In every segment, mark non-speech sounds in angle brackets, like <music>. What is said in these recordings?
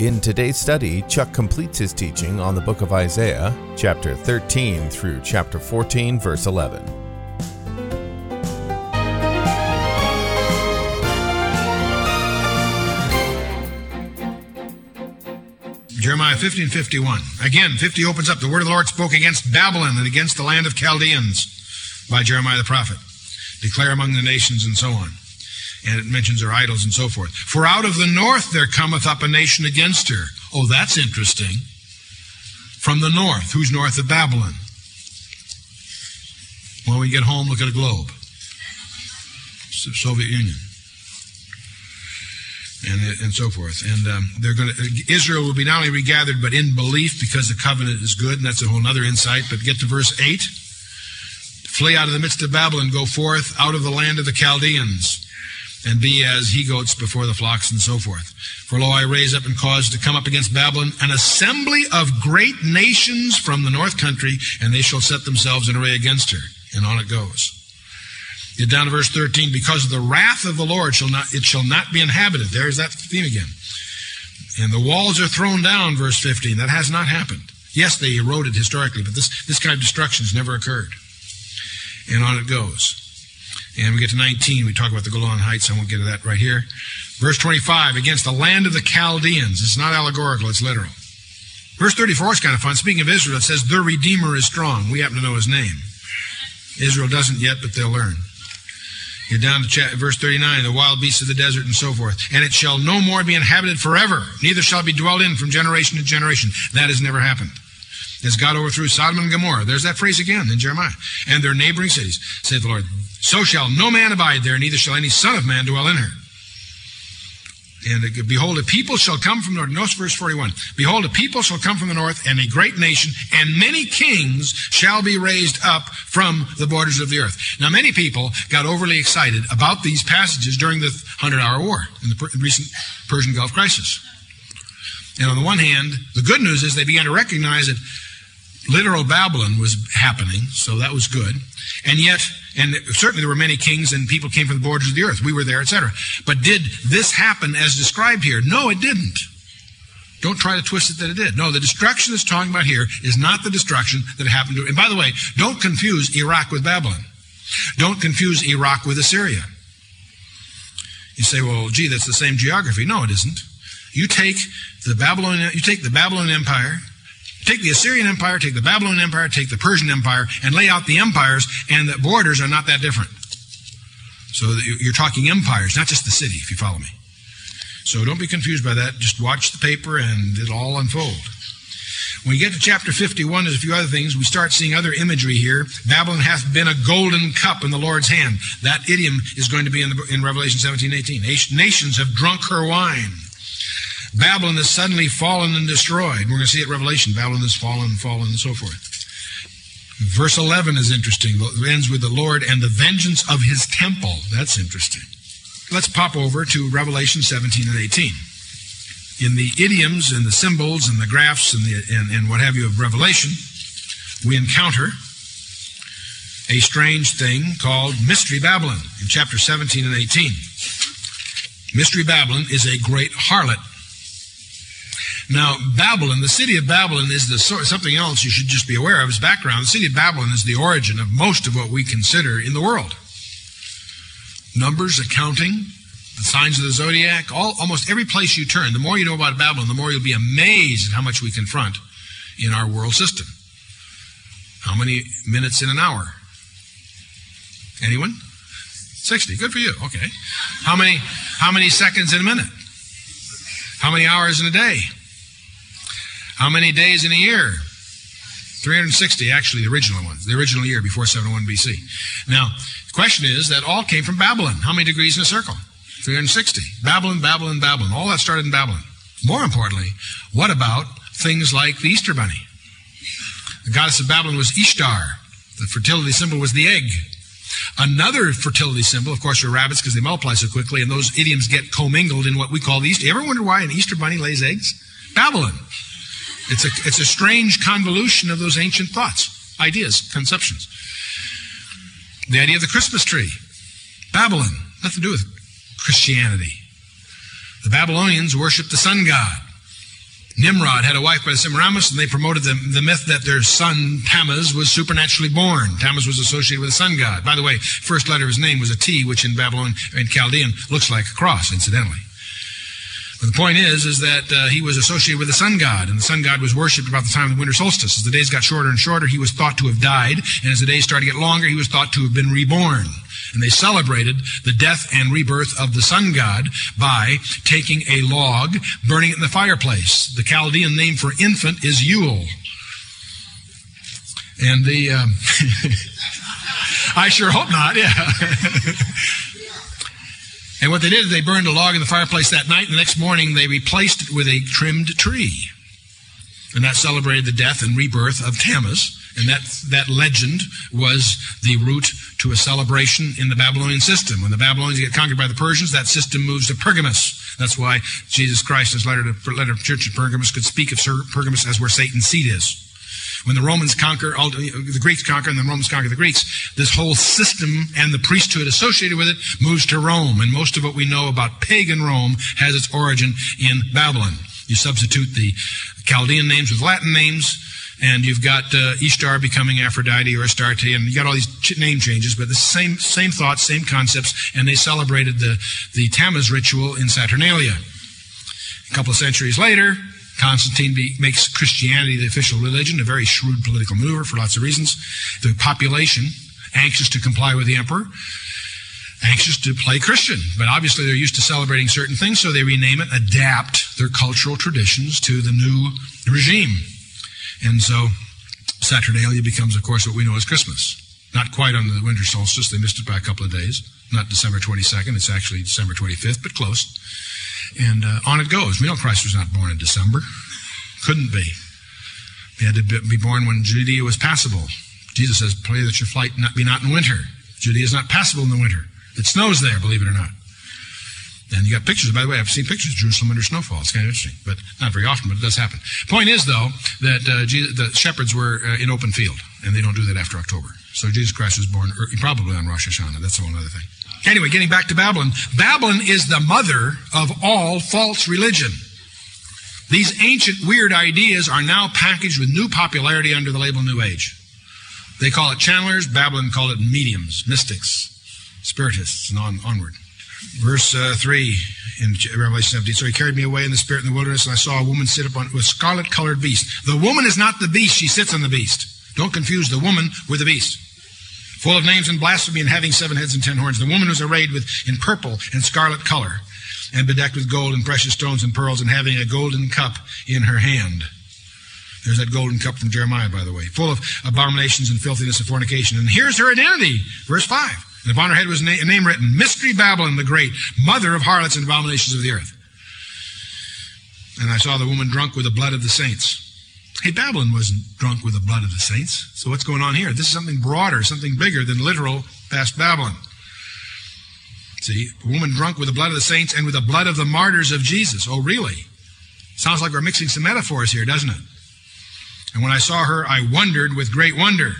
In today's study, Chuck completes his teaching on the book of Isaiah, chapter 13 through chapter 14, verse 11. Jeremiah 15, 51. Again, 50 opens up. The word of the Lord spoke against Babylon and against the land of Chaldeans by Jeremiah the prophet. Declare among the nations and so on. And it mentions her idols and so forth. For out of the north there cometh up a nation against her. Oh, that's interesting. From the north. Who's north of Babylon? When we get home, look at a globe. Soviet Union and and so forth. And um, they're going to Israel will be not only regathered but in belief because the covenant is good, and that's a whole other insight. But get to verse eight: Flee out of the midst of Babylon, go forth out of the land of the Chaldeans, and be as he goats before the flocks, and so forth. For lo, I raise up and cause to come up against Babylon an assembly of great nations from the north country, and they shall set themselves in array against her. And on it goes. Get down to verse 13. Because of the wrath of the Lord shall not it shall not be inhabited. There's that theme again. And the walls are thrown down, verse 15. That has not happened. Yes, they eroded historically, but this, this kind of destruction has never occurred. And on it goes. And we get to 19. We talk about the Golan Heights. I won't get to that right here. Verse 25, against the land of the Chaldeans. It's not allegorical, it's literal. Verse 34 is kind of fun. Speaking of Israel, it says, The Redeemer is strong. We happen to know his name. Israel doesn't yet, but they'll learn. Get down to verse 39, the wild beasts of the desert and so forth. And it shall no more be inhabited forever, neither shall it be dwelled in from generation to generation. That has never happened. As God overthrew Sodom and Gomorrah. There's that phrase again in Jeremiah. And their neighboring cities, saith the Lord. So shall no man abide there, neither shall any son of man dwell in her. And behold, a people shall come from the north. Notice verse 41. Behold, a people shall come from the north, and a great nation, and many kings shall be raised up from the borders of the earth. Now, many people got overly excited about these passages during the Hundred Hour War in the recent Persian Gulf crisis. And on the one hand, the good news is they began to recognize that literal Babylon was happening, so that was good. And yet, and certainly there were many kings and people came from the borders of the earth. We were there, etc. But did this happen as described here? No, it didn't. Don't try to twist it that it did. No, the destruction that's talking about here is not the destruction that happened to. And by the way, don't confuse Iraq with Babylon. Don't confuse Iraq with Assyria. You say, well, gee, that's the same geography. No, it isn't. You take the Babylonian, you take the Babylonian Empire, Take the Assyrian Empire, take the Babylonian Empire, take the Persian Empire, and lay out the empires, and the borders are not that different. So you're talking empires, not just the city, if you follow me. So don't be confused by that. Just watch the paper and it'll all unfold. When you get to chapter 51, there's a few other things. We start seeing other imagery here. Babylon hath been a golden cup in the Lord's hand. That idiom is going to be in, the, in Revelation 17, 18. Nations have drunk her wine. Babylon is suddenly fallen and destroyed. We're going to see it Revelation. Babylon is fallen, fallen, and so forth. Verse 11 is interesting. It ends with the Lord and the vengeance of his temple. That's interesting. Let's pop over to Revelation 17 and 18. In the idioms and the symbols and the graphs and, the, and, and what have you of Revelation, we encounter a strange thing called Mystery Babylon in chapter 17 and 18. Mystery Babylon is a great harlot now, Babylon, the city of Babylon is the something else you should just be aware of its background. The city of Babylon is the origin of most of what we consider in the world. Numbers, accounting, the signs of the zodiac, all, almost every place you turn, the more you know about Babylon, the more you'll be amazed at how much we confront in our world system. How many minutes in an hour? Anyone? 60. Good for you. Okay. How many how many seconds in a minute? How many hours in a day? How many days in a year? 360, actually, the original one, the original year before 701 BC. Now, the question is that all came from Babylon. How many degrees in a circle? 360. Babylon, Babylon, Babylon. All that started in Babylon. More importantly, what about things like the Easter Bunny. The goddess of Babylon was Ishtar. The fertility symbol was the egg. Another fertility symbol, of course, are rabbits because they multiply so quickly, and those idioms get commingled in what we call the Easter. You ever wonder why an Easter bunny lays eggs? Babylon. It's a, it's a strange convolution of those ancient thoughts, ideas, conceptions. The idea of the Christmas tree. Babylon. Nothing to do with Christianity. The Babylonians worshiped the sun god. Nimrod had a wife by Semiramis, and they promoted the, the myth that their son Tammuz was supernaturally born. Tammuz was associated with the sun god. By the way, first letter of his name was a T, which in Babylon in Chaldean looks like a cross, incidentally. But the point is, is that uh, he was associated with the sun god, and the sun god was worshipped about the time of the winter solstice. As the days got shorter and shorter, he was thought to have died, and as the days started to get longer, he was thought to have been reborn. And they celebrated the death and rebirth of the sun god by taking a log, burning it in the fireplace. The Chaldean name for infant is Yule. And the, um, <laughs> I sure hope not, yeah. <laughs> and what they did is they burned a log in the fireplace that night, and the next morning they replaced it with a trimmed tree. And that celebrated the death and rebirth of Tammuz. And that, that legend was the root to a celebration in the Babylonian system. When the Babylonians get conquered by the Persians, that system moves to Pergamus. That's why Jesus Christ, in his letter to letter church of Pergamus, could speak of Pergamus as where Satan's seat is. When the Romans conquer, the Greeks conquer, and the Romans conquer the Greeks, this whole system and the priesthood associated with it moves to Rome. And most of what we know about pagan Rome has its origin in Babylon. You substitute the Chaldean names with Latin names, and you've got uh, Ishtar becoming Aphrodite or Astarte, and you got all these ch- name changes, but the same same thoughts, same concepts, and they celebrated the the Tammuz ritual in Saturnalia. A couple of centuries later, Constantine be, makes Christianity the official religion, a very shrewd political maneuver for lots of reasons. The population, anxious to comply with the emperor, anxious to play Christian, but obviously they're used to celebrating certain things, so they rename it, adapt their cultural traditions to the new regime. And so Saturnalia becomes, of course, what we know as Christmas. Not quite on the winter solstice. They missed it by a couple of days. Not December 22nd. It's actually December 25th, but close. And uh, on it goes. We know Christ was not born in December. Couldn't be. He had to be born when Judea was passable. Jesus says, pray that your flight not be not in winter. Judea is not passable in the winter. It snows there, believe it or not. And you got pictures. By the way, I've seen pictures of Jerusalem under snowfall. It's kind of interesting, but not very often, but it does happen. Point is, though, that uh, Jesus, the shepherds were uh, in open field, and they don't do that after October. So Jesus Christ was born probably on Rosh Hashanah. That's a whole other thing. Anyway, getting back to Babylon. Babylon is the mother of all false religion. These ancient weird ideas are now packaged with new popularity under the label New Age. They call it channelers. Babylon called it mediums, mystics, spiritists, and on, onward. Verse uh, 3 in Revelation 17. So he carried me away in the spirit in the wilderness, and I saw a woman sit upon with scarlet colored beast. The woman is not the beast, she sits on the beast. Don't confuse the woman with the beast. Full of names and blasphemy and having seven heads and ten horns. The woman was arrayed with in purple and scarlet color, and bedecked with gold and precious stones and pearls, and having a golden cup in her hand. There's that golden cup from Jeremiah, by the way, full of abominations and filthiness and fornication. And here's her identity, verse 5. And upon her head was a name written, Mystery Babylon the Great, mother of harlots and abominations of the earth. And I saw the woman drunk with the blood of the saints. Hey, Babylon wasn't drunk with the blood of the saints. So what's going on here? This is something broader, something bigger than literal past Babylon. See, a woman drunk with the blood of the saints and with the blood of the martyrs of Jesus. Oh, really? Sounds like we're mixing some metaphors here, doesn't it? And when I saw her, I wondered with great wonder.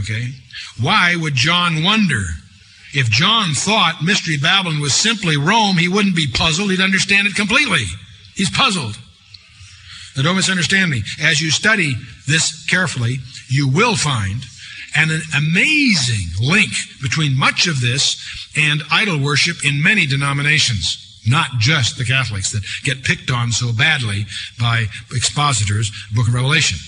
Okay? Why would John wonder? If John thought Mystery Babylon was simply Rome, he wouldn't be puzzled. He'd understand it completely. He's puzzled. Now, don't misunderstand me. As you study this carefully, you will find an amazing link between much of this and idol worship in many denominations. Not just the Catholics that get picked on so badly by expositors, Book of Revelation.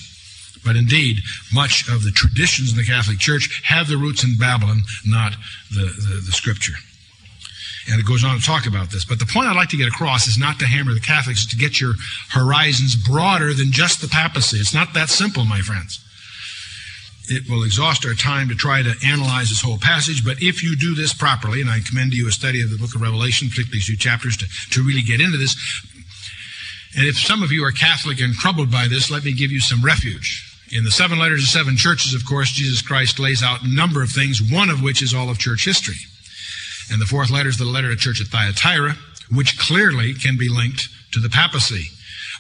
But indeed, much of the traditions in the Catholic Church have their roots in Babylon, not the, the, the Scripture. And it goes on to talk about this. But the point I'd like to get across is not to hammer the Catholics, to get your horizons broader than just the papacy. It's not that simple, my friends. It will exhaust our time to try to analyze this whole passage, but if you do this properly, and I commend to you a study of the book of Revelation, particularly these two chapters, to, to really get into this, And if some of you are Catholic and troubled by this, let me give you some refuge. In the seven letters of seven churches, of course, Jesus Christ lays out a number of things, one of which is all of church history. And the fourth letter is the letter to church at Thyatira, which clearly can be linked to the papacy.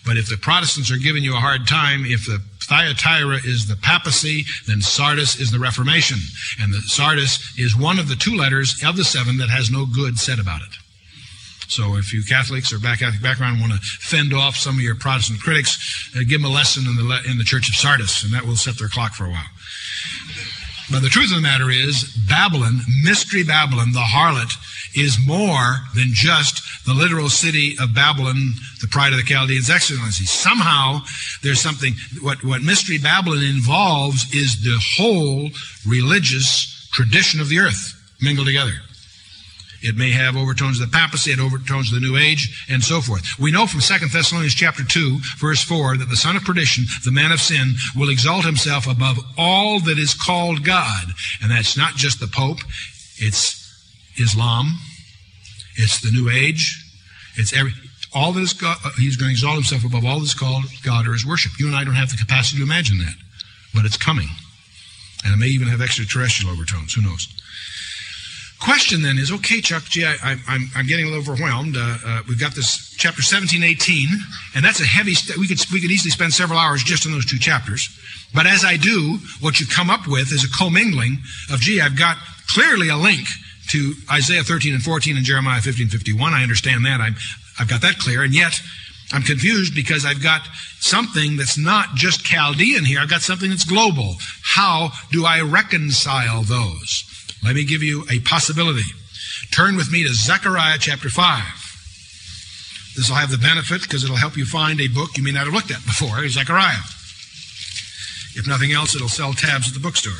But if the Protestants are giving you a hard time, if the Thyatira is the papacy, then Sardis is the Reformation. And the Sardis is one of the two letters of the seven that has no good said about it. So if you Catholics or back Catholic background want to fend off some of your Protestant critics, uh, give them a lesson in the, in the Church of Sardis, and that will set their clock for a while. But the truth of the matter is, Babylon, Mystery Babylon, the harlot, is more than just the literal city of Babylon, the pride of the Chaldeans' excellency. Somehow, there's something, what, what Mystery Babylon involves is the whole religious tradition of the earth mingled together. It may have overtones of the papacy, it overtones of the New Age, and so forth. We know from 2 Thessalonians chapter 2, verse 4, that the son of perdition, the man of sin, will exalt himself above all that is called God. And that's not just the Pope, it's Islam, it's the New Age, it's every, all that is God, uh, he's going to exalt himself above all that is called God or his worship. You and I don't have the capacity to imagine that, but it's coming. And it may even have extraterrestrial overtones, who knows? Question then is, okay, Chuck, gee, I, am I'm getting a little overwhelmed. Uh, uh, we've got this chapter 17, 18, and that's a heavy, st- we could, we could easily spend several hours just on those two chapters. But as I do, what you come up with is a commingling of, gee, I've got clearly a link to Isaiah 13 and 14 and Jeremiah 15, 51. I understand that. I'm, I've got that clear. And yet, I'm confused because I've got something that's not just Chaldean here. I've got something that's global. How do I reconcile those? Let me give you a possibility. Turn with me to Zechariah chapter 5. This will have the benefit because it'll help you find a book you may not have looked at before, Zechariah. If nothing else, it'll sell tabs at the bookstore.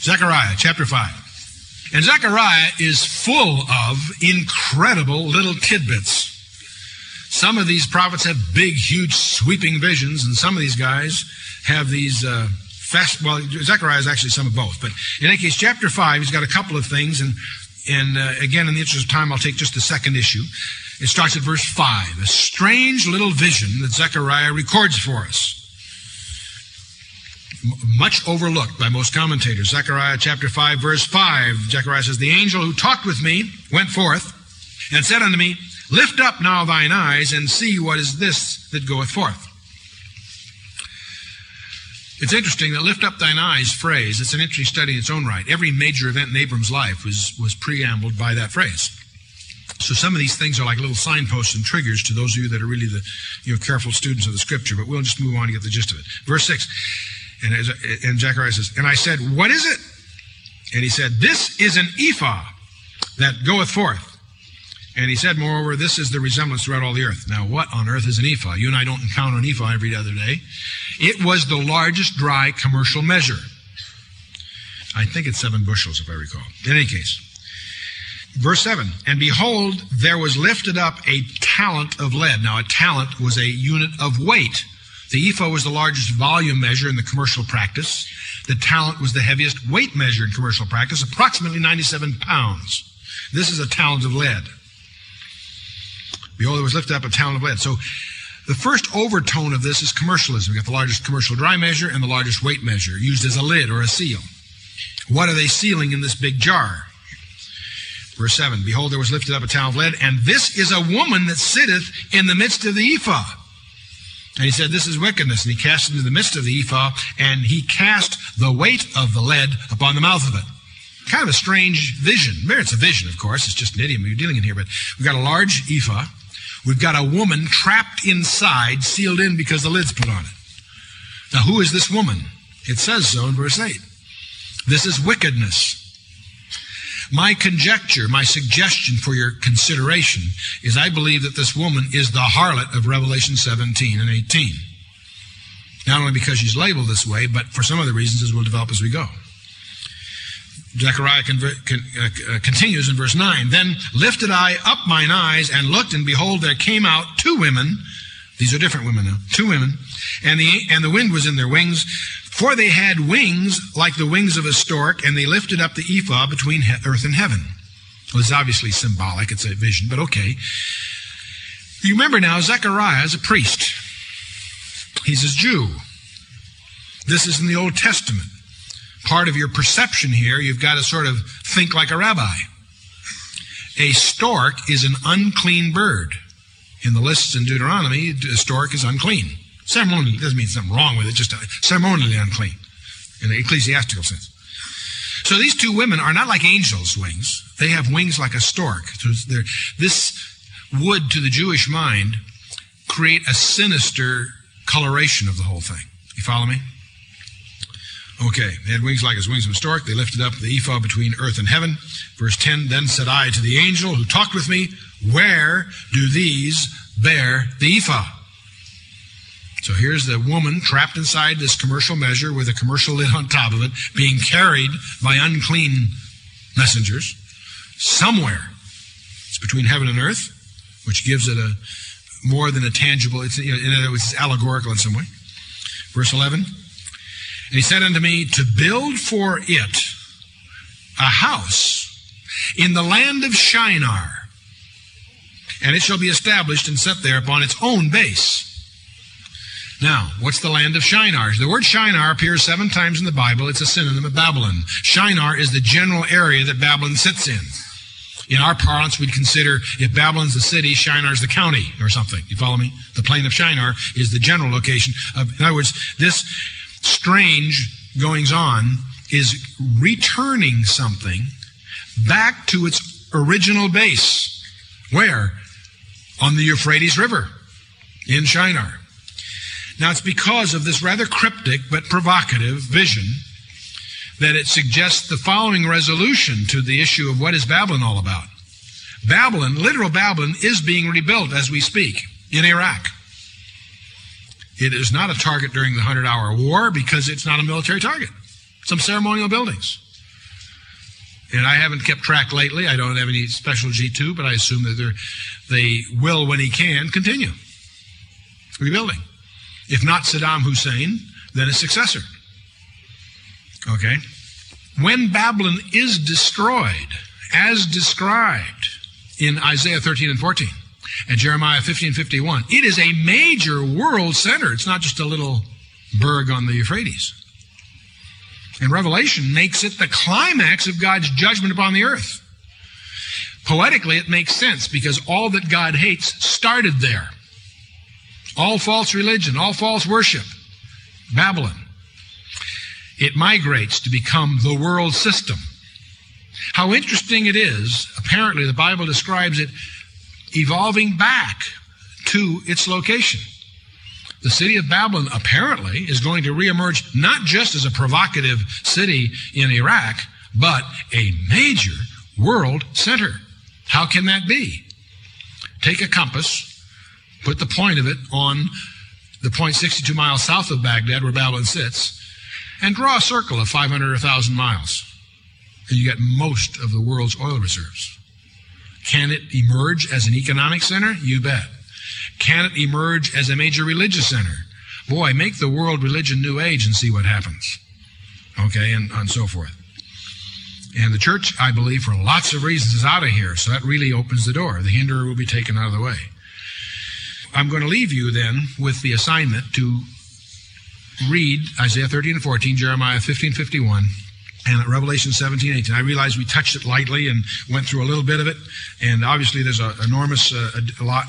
Zechariah chapter 5. And Zechariah is full of incredible little tidbits. Some of these prophets have big, huge, sweeping visions, and some of these guys have these uh, fast. Well, Zechariah is actually some of both, but in any case, chapter five, he's got a couple of things, and and uh, again, in the interest of time, I'll take just the second issue. It starts at verse five, a strange little vision that Zechariah records for us. Much overlooked by most commentators. Zechariah chapter 5, verse 5. Zechariah says, The angel who talked with me went forth and said unto me, Lift up now thine eyes and see what is this that goeth forth. It's interesting that lift up thine eyes phrase, it's an interesting study in its own right. Every major event in Abram's life was, was preambled by that phrase. So some of these things are like little signposts and triggers to those of you that are really the you know, careful students of the scripture, but we'll just move on to get the gist of it. Verse 6, and, as, and Zechariah says, And I said, What is it? And he said, This is an ephah that goeth forth. And he said, moreover, this is the resemblance throughout all the earth. Now, what on earth is an ephah? You and I don't encounter an ephah every other day. It was the largest dry commercial measure. I think it's seven bushels, if I recall. In any case, verse 7 And behold, there was lifted up a talent of lead. Now, a talent was a unit of weight. The ephah was the largest volume measure in the commercial practice. The talent was the heaviest weight measure in commercial practice, approximately 97 pounds. This is a talent of lead. Behold, there was lifted up a talent of lead. So the first overtone of this is commercialism. We got the largest commercial dry measure and the largest weight measure, used as a lid or a seal. What are they sealing in this big jar? Verse 7 Behold, there was lifted up a talent of lead, and this is a woman that sitteth in the midst of the ephah. And he said, This is wickedness. And he cast into the midst of the ephah, and he cast the weight of the lead upon the mouth of it. Kind of a strange vision. It's a vision, of course. It's just an idiom we're dealing in here. But we've got a large ephah. We've got a woman trapped inside, sealed in because the lid's put on it. Now, who is this woman? It says so in verse 8. This is wickedness. My conjecture, my suggestion for your consideration is I believe that this woman is the harlot of Revelation 17 and 18. Not only because she's labeled this way, but for some other reasons as we'll develop as we go. Zechariah con- uh, continues in verse 9. Then lifted I up mine eyes and looked, and behold, there came out two women. These are different women now. Two women. And the, and the wind was in their wings. For they had wings like the wings of a stork, and they lifted up the ephah between earth and heaven. Well, it's obviously symbolic. It's a vision, but okay. You remember now, Zechariah is a priest. He's a Jew. This is in the Old Testament. Part of your perception here, you've got to sort of think like a rabbi. A stork is an unclean bird. In the lists in Deuteronomy, a stork is unclean. Ceremonially, doesn't mean something wrong with it, just uh, ceremonially unclean in the ecclesiastical sense. So these two women are not like angels' wings. They have wings like a stork. So this would, to the Jewish mind, create a sinister coloration of the whole thing. You follow me? Okay, they had wings like as wings of a stork. They lifted up the ephah between earth and heaven. Verse 10 Then said I to the angel who talked with me, Where do these bear the ephah? So here's the woman trapped inside this commercial measure with a commercial lid on top of it, being carried by unclean messengers somewhere. It's between heaven and earth, which gives it a more than a tangible, it's, you know, it's allegorical in some way. Verse 11. And he said unto me, To build for it a house in the land of Shinar, and it shall be established and set there upon its own base. Now, what's the land of Shinar? The word Shinar appears seven times in the Bible. It's a synonym of Babylon. Shinar is the general area that Babylon sits in. In our parlance, we'd consider if Babylon's the city, Shinar's the county or something. You follow me? The plain of Shinar is the general location of, in other words, this strange goings on is returning something back to its original base. Where? On the Euphrates River in Shinar. Now it's because of this rather cryptic but provocative vision that it suggests the following resolution to the issue of what is Babylon all about. Babylon, literal Babylon, is being rebuilt as we speak in Iraq. It is not a target during the Hundred Hour War because it's not a military target. Some ceremonial buildings. And I haven't kept track lately. I don't have any special G2, but I assume that they will, when he can, continue rebuilding. If not Saddam Hussein, then his successor. Okay? When Babylon is destroyed, as described in Isaiah 13 and 14 and Jeremiah 15 51, it is a major world center. It's not just a little burg on the Euphrates. And Revelation makes it the climax of God's judgment upon the earth. Poetically, it makes sense because all that God hates started there. All false religion, all false worship. Babylon. It migrates to become the world system. How interesting it is, apparently, the Bible describes it evolving back to its location. The city of Babylon apparently is going to reemerge not just as a provocative city in Iraq, but a major world center. How can that be? Take a compass, put the point of it on the point 62 miles south of Baghdad where Babylon sits, and draw a circle of 500 or 1,000 miles. And you get most of the world's oil reserves. Can it emerge as an economic center? You bet. Can it emerge as a major religious center? Boy, make the world religion new age and see what happens. Okay, and, and so forth. And the church, I believe, for lots of reasons, is out of here. So that really opens the door. The hinderer will be taken out of the way. I'm going to leave you then with the assignment to read Isaiah 13 and 14, Jeremiah 15, 51, and Revelation 17, 18. I realize we touched it lightly and went through a little bit of it, and obviously there's an enormous, uh, a, lot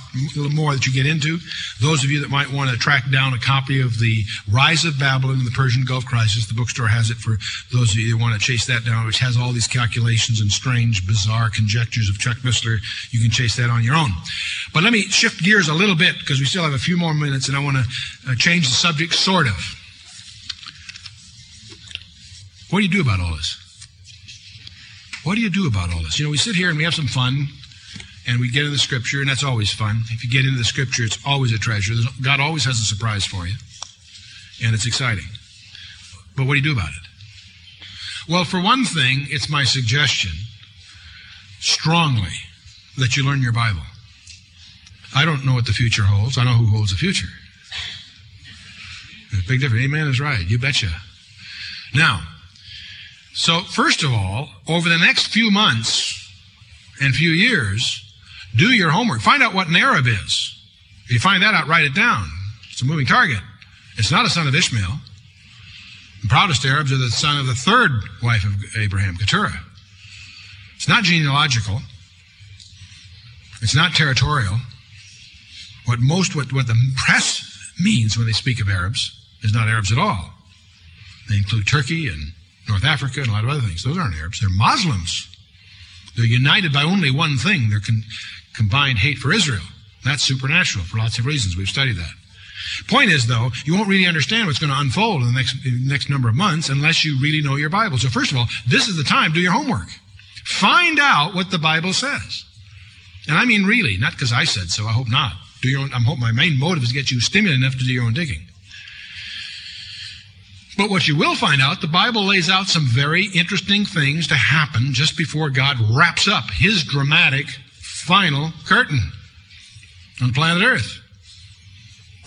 more that you get into. Those of you that might want to track down a copy of the Rise of Babylon and the Persian Gulf Crisis, the bookstore has it for those of you that want to chase that down, which has all these calculations and strange, bizarre conjectures of Chuck Missler. You can chase that on your own. But let me shift gears a little bit because we still have a few more minutes, and I want to uh, change the subject, sort of. What do you do about all this? What do you do about all this? You know, we sit here and we have some fun and we get into the scripture, and that's always fun. If you get into the scripture, it's always a treasure. God always has a surprise for you, and it's exciting. But what do you do about it? Well, for one thing, it's my suggestion strongly that you learn your Bible. I don't know what the future holds. I know who holds the future. Big difference. Amen is right. You betcha. Now, so, first of all, over the next few months and few years, do your homework. Find out what an Arab is. If you find that out, write it down. It's a moving target. It's not a son of Ishmael. The proudest Arabs are the son of the third wife of Abraham, Keturah. It's not genealogical. It's not territorial. What most, what, what the press means when they speak of Arabs is not Arabs at all. They include Turkey and North Africa and a lot of other things. Those aren't Arabs. They're Muslims. They're united by only one thing their con- combined hate for Israel. That's supernatural for lots of reasons. We've studied that. Point is, though, you won't really understand what's going to unfold in the next, in the next number of months unless you really know your Bible. So, first of all, this is the time. Do your homework. Find out what the Bible says. And I mean really, not because I said so. I hope not. Do your own, I hope my main motive is to get you stimulated enough to do your own digging. But what you will find out, the Bible lays out some very interesting things to happen just before God wraps up his dramatic final curtain on planet Earth.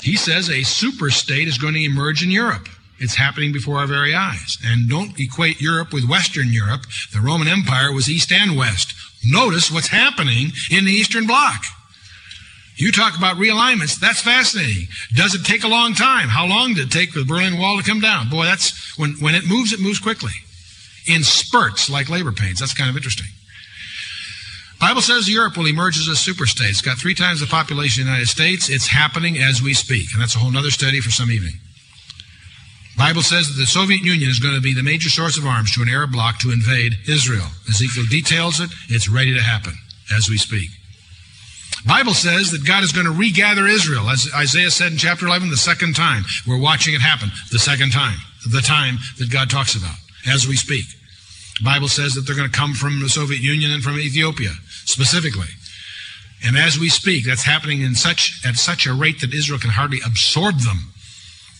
He says a super state is going to emerge in Europe. It's happening before our very eyes. And don't equate Europe with Western Europe. The Roman Empire was East and West. Notice what's happening in the Eastern Bloc. You talk about realignments. That's fascinating. Does it take a long time? How long did it take for the Berlin Wall to come down? Boy, that's when, when it moves, it moves quickly. In spurts like labor pains. That's kind of interesting. Bible says Europe will emerge as a superstate. It's got three times the population of the United States. It's happening as we speak. And that's a whole other study for some evening. Bible says that the Soviet Union is going to be the major source of arms to an Arab bloc to invade Israel. Ezekiel details it. It's ready to happen as we speak. Bible says that God is going to regather Israel, as Isaiah said in chapter 11, the second time. We're watching it happen the second time, the time that God talks about as we speak. The Bible says that they're going to come from the Soviet Union and from Ethiopia, specifically. And as we speak, that's happening in such, at such a rate that Israel can hardly absorb them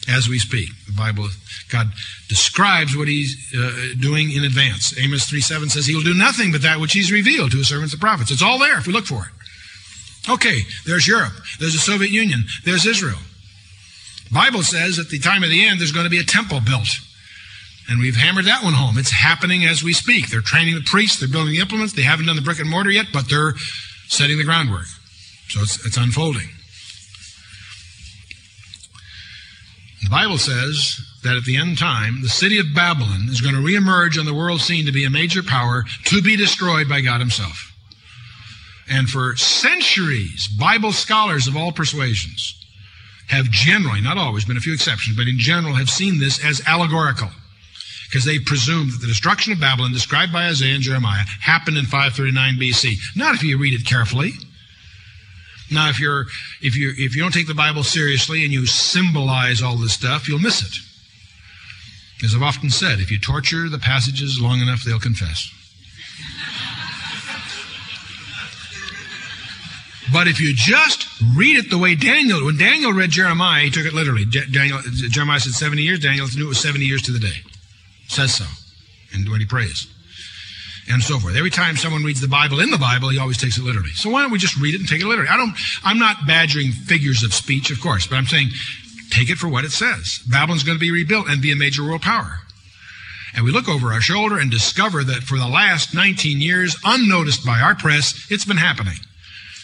as we speak. The Bible, God describes what He's uh, doing in advance. Amos 3 7 says He will do nothing but that which He's revealed to His servants the prophets. It's all there if we look for it. Okay, there's Europe, there's the Soviet Union, there's Israel. Bible says at the time of the end there's going to be a temple built. And we've hammered that one home. It's happening as we speak. They're training the priests, they're building the implements, they haven't done the brick and mortar yet, but they're setting the groundwork. So it's, it's unfolding. The Bible says that at the end time, the city of Babylon is going to reemerge on the world scene to be a major power to be destroyed by God Himself. And for centuries, Bible scholars of all persuasions have generally, not always, been a few exceptions, but in general have seen this as allegorical. Because they presume that the destruction of Babylon, described by Isaiah and Jeremiah, happened in 539 BC. Not if you read it carefully. Now, if you're if you if you don't take the Bible seriously and you symbolize all this stuff, you'll miss it. As I've often said, if you torture the passages long enough, they'll confess. But if you just read it the way Daniel, when Daniel read Jeremiah, he took it literally. Daniel, Jeremiah said 70 years. Daniel knew it was 70 years to the day. Says so. And when he prays. And so forth. Every time someone reads the Bible in the Bible, he always takes it literally. So why don't we just read it and take it literally? I don't, I'm not badgering figures of speech, of course, but I'm saying take it for what it says. Babylon's going to be rebuilt and be a major world power. And we look over our shoulder and discover that for the last 19 years, unnoticed by our press, it's been happening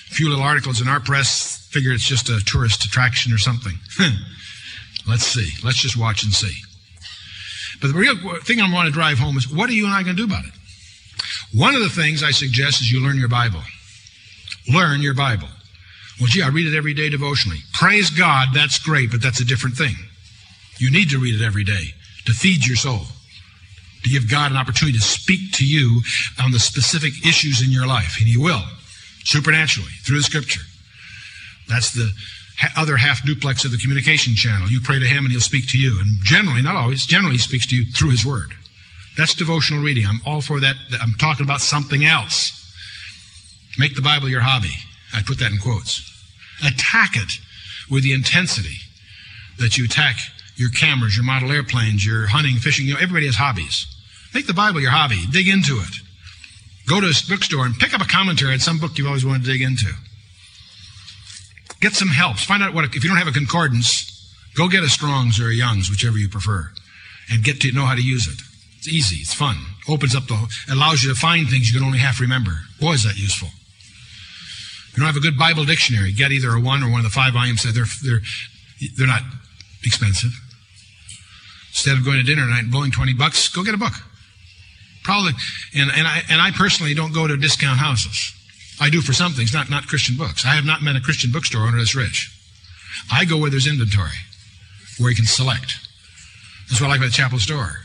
few little articles in our press figure it's just a tourist attraction or something. <laughs> Let's see. Let's just watch and see. But the real thing I want to drive home is what are you and I going to do about it? One of the things I suggest is you learn your Bible. Learn your Bible. Well, gee, I read it every day devotionally. Praise God, that's great, but that's a different thing. You need to read it every day to feed your soul, to give God an opportunity to speak to you on the specific issues in your life, and He will supernaturally through the scripture. That's the other half duplex of the communication channel. You pray to him and he'll speak to you. And generally, not always, generally he speaks to you through his word. That's devotional reading. I'm all for that. I'm talking about something else. Make the Bible your hobby. I put that in quotes. Attack it with the intensity that you attack your cameras, your model airplanes, your hunting, fishing. You know, everybody has hobbies. Make the Bible your hobby. Dig into it. Go to a bookstore and pick up a commentary on some book you've always wanted to dig into. Get some helps. Find out what, if you don't have a concordance, go get a Strong's or a Young's, whichever you prefer, and get to know how to use it. It's easy. It's fun. Opens up the, allows you to find things you can only half remember. Boy, is that useful. you don't have a good Bible dictionary, get either a one or one of the five volumes. That they're, they're, they're not expensive. Instead of going to dinner tonight and blowing 20 bucks, go get a book. Probably, and, and, I, and I personally don't go to discount houses. I do for some things, not, not Christian books. I have not met a Christian bookstore owner that's rich. I go where there's inventory, where you can select. That's what I like about the chapel store.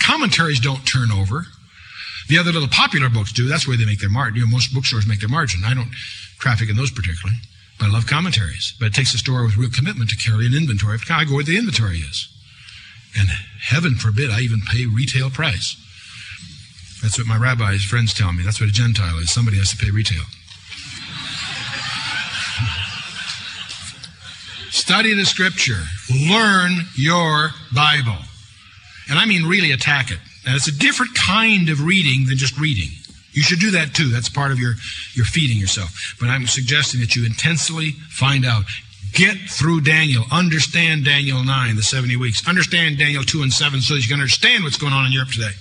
Commentaries don't turn over. The other little popular books do. That's where they make their margin. You know, most bookstores make their margin. I don't traffic in those particularly, but I love commentaries. But it takes a store with real commitment to carry an inventory. I go where the inventory is. And heaven forbid I even pay retail price. That's what my rabbi's friends tell me. That's what a Gentile is. Somebody has to pay retail. Study the scripture. Learn your Bible. And I mean really attack it. And it's a different kind of reading than just reading. You should do that too. That's part of your, your feeding yourself. But I'm suggesting that you intensely find out. Get through Daniel. Understand Daniel 9, the 70 weeks. Understand Daniel 2 and 7 so that you can understand what's going on in Europe today.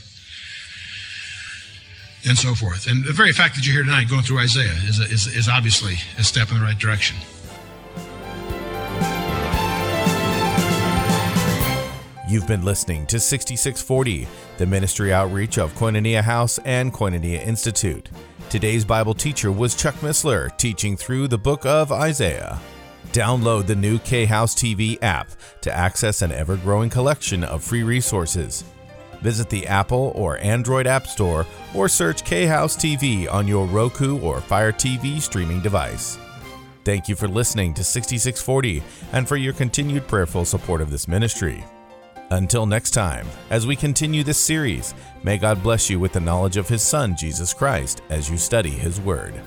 And so forth. And the very fact that you're here tonight going through Isaiah is, is, is obviously a step in the right direction. You've been listening to 6640, the ministry outreach of Koinonia House and Koinonia Institute. Today's Bible teacher was Chuck Missler, teaching through the book of Isaiah. Download the new K House TV app to access an ever growing collection of free resources. Visit the Apple or Android App Store or search K House TV on your Roku or Fire TV streaming device. Thank you for listening to 6640 and for your continued prayerful support of this ministry. Until next time, as we continue this series, may God bless you with the knowledge of His Son, Jesus Christ, as you study His Word.